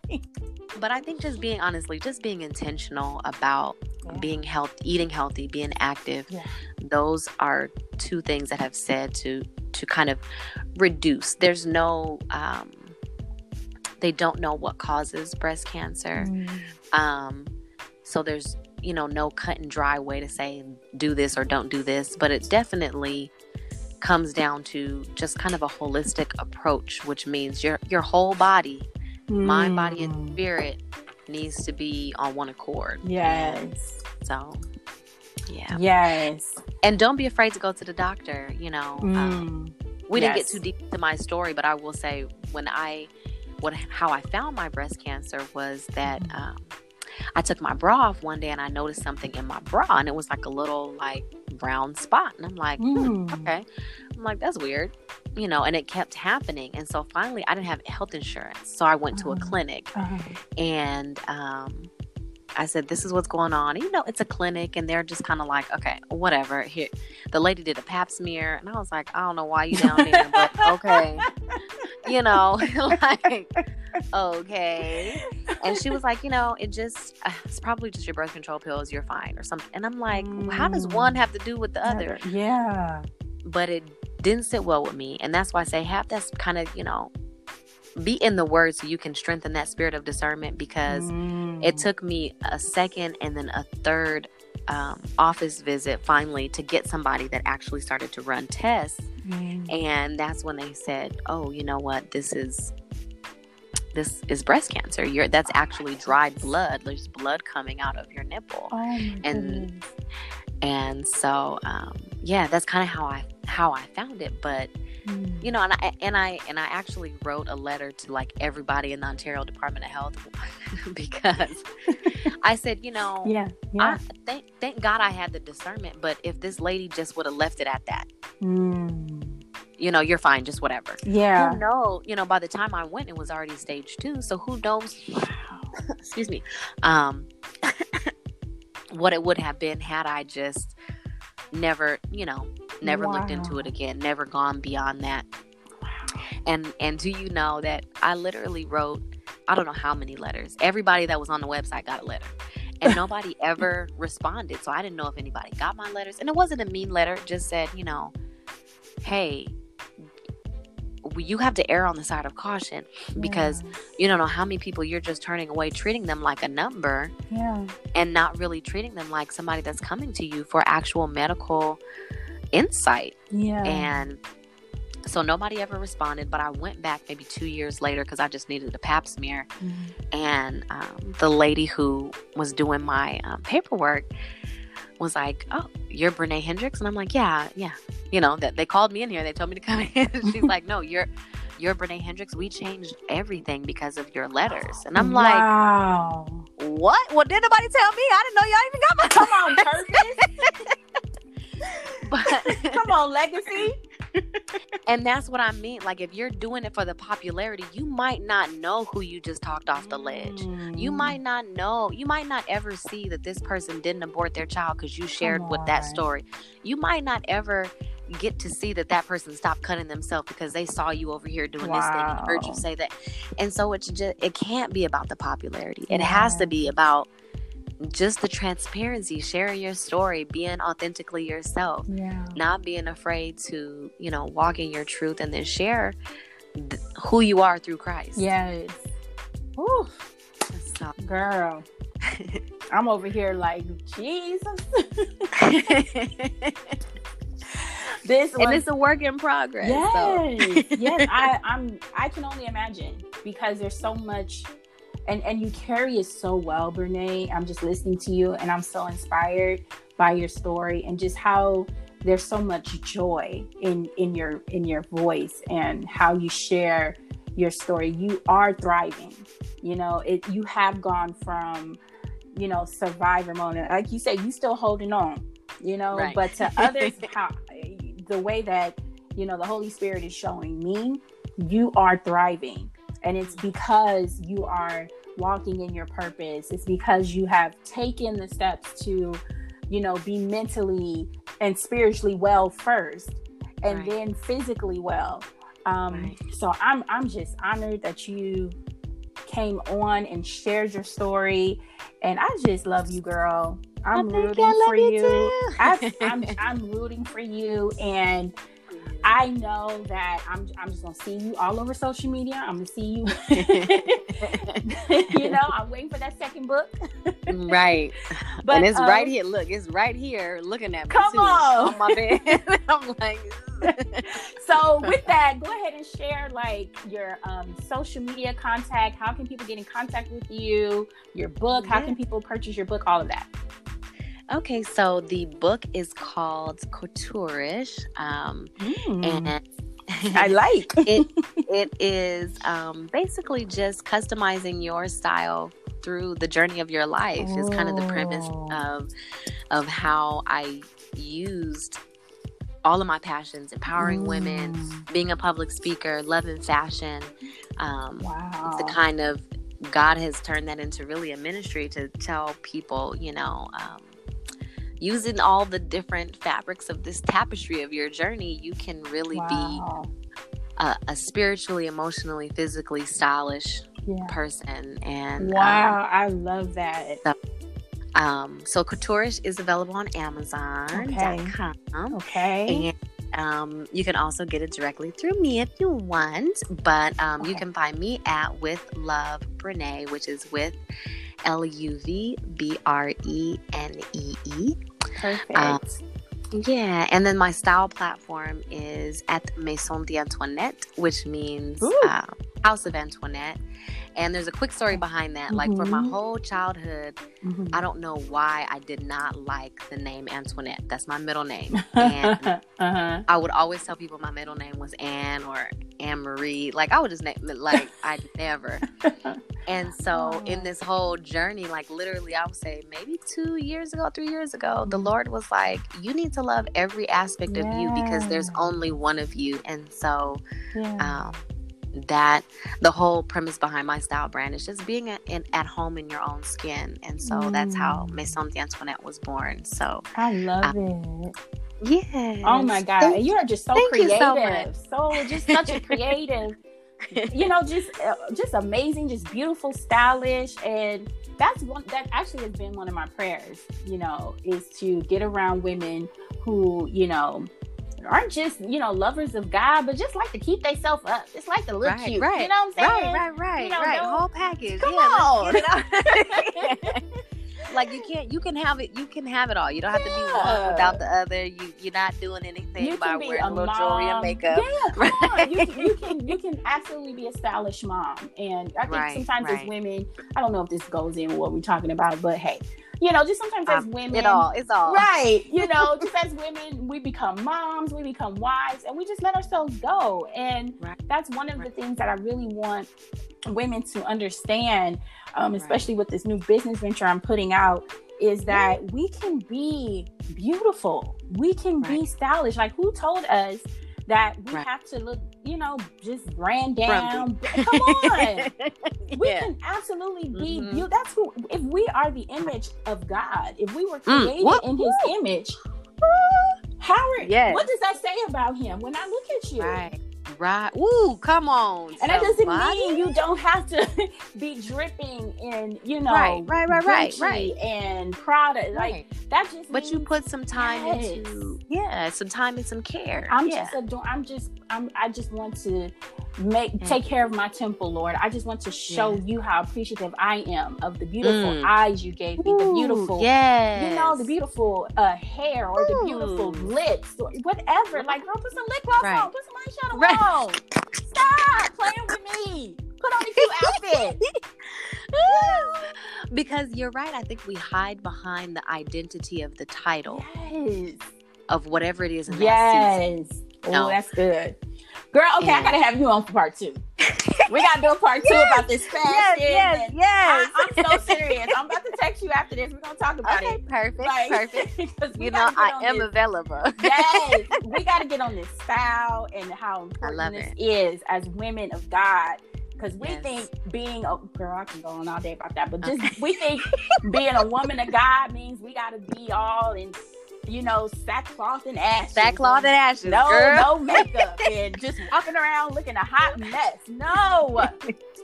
but i think just being honestly just being intentional about yeah. being healthy eating healthy being active yeah. those are two things that have said to to kind of reduce. There's no, um, they don't know what causes breast cancer. Mm. Um, so there's, you know, no cut and dry way to say do this or don't do this, but it definitely comes down to just kind of a holistic approach, which means your your whole body, mm. mind, body, and mm. spirit needs to be on one accord. Yes. So yeah. Yes. And don't be afraid to go to the doctor. You know, um, mm. um, we yes. didn't get too deep into my story, but I will say when I, what how I found my breast cancer was that mm. um, I took my bra off one day and I noticed something in my bra and it was like a little like brown spot and I'm like, hmm, mm. okay. I'm like, that's weird, you know, and it kept happening. And so finally, I didn't have health insurance, so I went to a uh-huh. clinic, uh-huh. and um, I said, "This is what's going on." you know, it's a clinic, and they're just kind of like, "Okay, whatever." Here, the lady did a Pap smear, and I was like, "I don't know why you down there, but okay." you know, like, okay. and she was like, you know, it just uh, it's probably just your birth control pills. You're fine or something. And I'm like, mm. how does one have to do with the other? Yeah. But it didn't sit well with me, and that's why I say have that kind of you know be in the word so you can strengthen that spirit of discernment because mm. it took me a second and then a third um, office visit finally to get somebody that actually started to run tests mm. and that's when they said oh you know what this is this is breast cancer you're that's actually dried blood there's blood coming out of your nipple oh and goodness. And so um, yeah that's kind of how i how i found it but Mm. You know, and I and I and I actually wrote a letter to like everybody in the Ontario Department of Health because I said, you know, yeah, yeah. I, thank thank God I had the discernment, but if this lady just would have left it at that. Mm. You know, you're fine, just whatever. Yeah. Know? You know, by the time I went, it was already stage two. So who knows? excuse me. Um, what it would have been had I just never, you know, never wow. looked into it again, never gone beyond that. And and do you know that I literally wrote I don't know how many letters. Everybody that was on the website got a letter. And nobody ever responded. So I didn't know if anybody got my letters. And it wasn't a mean letter, just said, you know, hey, you have to err on the side of caution because yes. you don't know how many people you're just turning away, treating them like a number, yeah, and not really treating them like somebody that's coming to you for actual medical insight. Yeah, and so nobody ever responded. But I went back maybe two years later because I just needed a Pap smear, mm-hmm. and um, the lady who was doing my um, paperwork was like, "Oh, you're Brenée Hendricks," and I'm like, "Yeah, yeah." You know that they called me in here. They told me to come in. She's like, "No, you're." You're Brenée Hendricks. We changed everything because of your letters, and I'm like, "Wow, what? Well, did nobody tell me? I didn't know y'all even got my come on purpose." but come on, legacy and that's what I mean. Like, if you're doing it for the popularity, you might not know who you just talked off the ledge. Mm. You might not know. You might not ever see that this person didn't abort their child because you shared with that story. You might not ever get to see that that person stopped cutting themselves because they saw you over here doing wow. this thing and heard you say that. And so it's just it can't be about the popularity. It yeah. has to be about just the transparency, sharing your story, being authentically yourself, yeah. not being afraid to, you know, walk in your truth and then share th- who you are through Christ. Yes. Woo. So. Girl. I'm over here like, Jesus. this and it's a work in progress. Yes, so. yes. I, I'm. I can only imagine because there's so much and and you carry it so well, Brenée. I'm just listening to you, and I'm so inspired by your story and just how there's so much joy in in your in your voice and how you share your story. You are thriving. You know, it. You have gone from you know survivor mode, like you said, you still holding on. You know, right. but to others, how the way that you know the Holy Spirit is showing me, you are thriving and it's because you are walking in your purpose. It's because you have taken the steps to, you know, be mentally and spiritually well first and right. then physically well. Um, right. so I'm I'm just honored that you came on and shared your story and I just love you girl. I'm rooting for you. you. I, I'm I'm rooting for you and I know that I'm I'm just gonna see you all over social media. I'm gonna see you. you know, I'm waiting for that second book. right. But and it's um, right here. Look, it's right here looking at me. Come too, on. on my bed. I'm like so with that, go ahead and share like your um, social media contact. How can people get in contact with you? Your book. How can people purchase your book? All of that. Okay, so the book is called Couturish, um, mm. and I like it. It is um, basically just customizing your style through the journey of your life. Oh. Is kind of the premise oh. of of how I used all of my passions empowering mm. women being a public speaker loving fashion um, wow. the kind of god has turned that into really a ministry to tell people you know um, using all the different fabrics of this tapestry of your journey, you can really wow. be a, a, spiritually, emotionally, physically stylish yeah. person. And wow, um, I love that. So, um, so Couturish is available on Amazon.com. Okay. okay. And um, you can also get it directly through me if you want, but um, okay. you can find me at With Love Brenée, which is with L U V B R E N E E. Perfect. Um, yeah, and then my style platform is at Maison d'Antoinette, which means uh, House of Antoinette. And there's a quick story behind that. Mm-hmm. Like for my mm-hmm. whole childhood, mm-hmm. I don't know why I did not like the name Antoinette. That's my middle name. And uh-huh. I would always tell people my middle name was Anne or Anne Marie. Like I would just name like I never. and so oh. in this whole journey, like literally I would say maybe two years ago, three years ago, the mm-hmm. Lord was like, You need to love every aspect yeah. of you because there's only one of you. And so yeah. um that the whole premise behind my style brand is just being a, in, at home in your own skin. And so mm. that's how mm. maison d'antoinette was born. So i love um, it. yeah oh my god. Thank, you are just so creative. so, so, just such a creative you know just uh, just amazing just beautiful stylish. And that's one that actually has been one of my prayers you know is to get around women who you know aren't just you know lovers of God, but just like to keep themselves up. Just like to look right, cute. Right, you know what I'm saying? Right, right, right, you know, right. Whole package. Come yeah, on. like you can't, you can have it. You can have it all. You don't have yeah. to be one without the other. You you're not doing anything you by wearing a little jewelry and makeup. Yeah, come on. You, you, can you can absolutely be a stylish mom. And I think right, sometimes right. as women, I don't know if this goes in what we're talking about, but hey, you know, just sometimes as um, women, it all, it's all right. You know, just as women, we become moms, we become wives, and we just let ourselves go. And right. that's one of right. the things that I really want women to understand, um, especially right. with this new business venture I'm putting out, is that we can be beautiful, we can be stylish. Like, who told us? That we right. have to look, you know, just ran down. Come on. we can absolutely be mm-hmm. you. That's who if we are the image of God, if we were mm, created mm. in his image, Howard, yes. what does that say about him when I look at you? Right. Right. Ooh, come on. And that doesn't mean you don't have to be dripping in, you know, right, right, right, right, right. and product. Like right. that just. But you put some time yes. into, yeah, some time and some care. I'm yeah. just ador- I'm just. I'm. I just want to make mm. take care of my temple, Lord. I just want to show yeah. you how appreciative I am of the beautiful mm. eyes you gave me, the beautiful, yeah, you know, the beautiful uh, hair or Ooh. the beautiful lips or whatever. Like, girl, put some lip gloss right. on, put some eyeshadow right. on. Stop playing with me. Put on a cute outfit. because you're right. I think we hide behind the identity of the title. Yes. Of whatever it is in yes. that season. Oh, no. that's good. Girl, okay, yeah. I gotta have you on for part two. We gotta do a part two yes, about this fashion. Yes, yes, yes. I, am so serious. I'm about to text you after this. We're gonna talk about okay, it. Perfect, like, perfect. you know, I am this. available. yes, we gotta get on this style and how important this it. is as women of God because we yes. think being a girl, I can go on all day about that, but just okay. we think being a woman of God means we got to be all in you know, sackcloth and ashes. Sackcloth and ashes. No, girl. no makeup and just walking around looking a hot mess. No.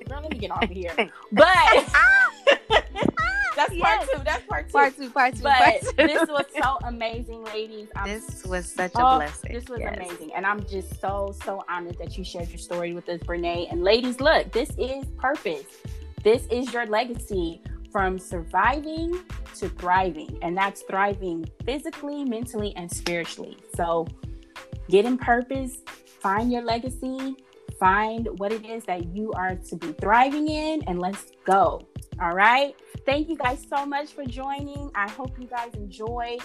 Girl, let me get off of here. But that's yes. part two. That's part two. Part two. Part two. But part two. this was so amazing, ladies. I'm, this was such a oh, blessing. This was yes. amazing, and I'm just so so honored that you shared your story with us, Brenée. And ladies, look, this is purpose. This is your legacy from surviving to thriving, and that's thriving physically, mentally, and spiritually. So get in purpose, find your legacy, find what it is that you are to be thriving in, and let's go. All right. Thank you guys so much for joining. I hope you guys enjoyed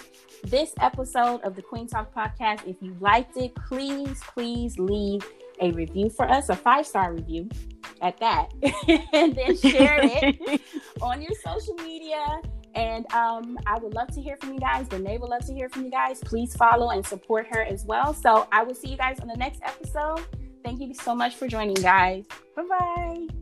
this episode of the Queen Talk podcast. If you liked it, please, please leave a review for us, a five star review at that, and then share it on your social media. And um, I would love to hear from you guys. Renee would love to hear from you guys. Please follow and support her as well. So I will see you guys on the next episode. Thank you so much for joining, guys. Bye bye.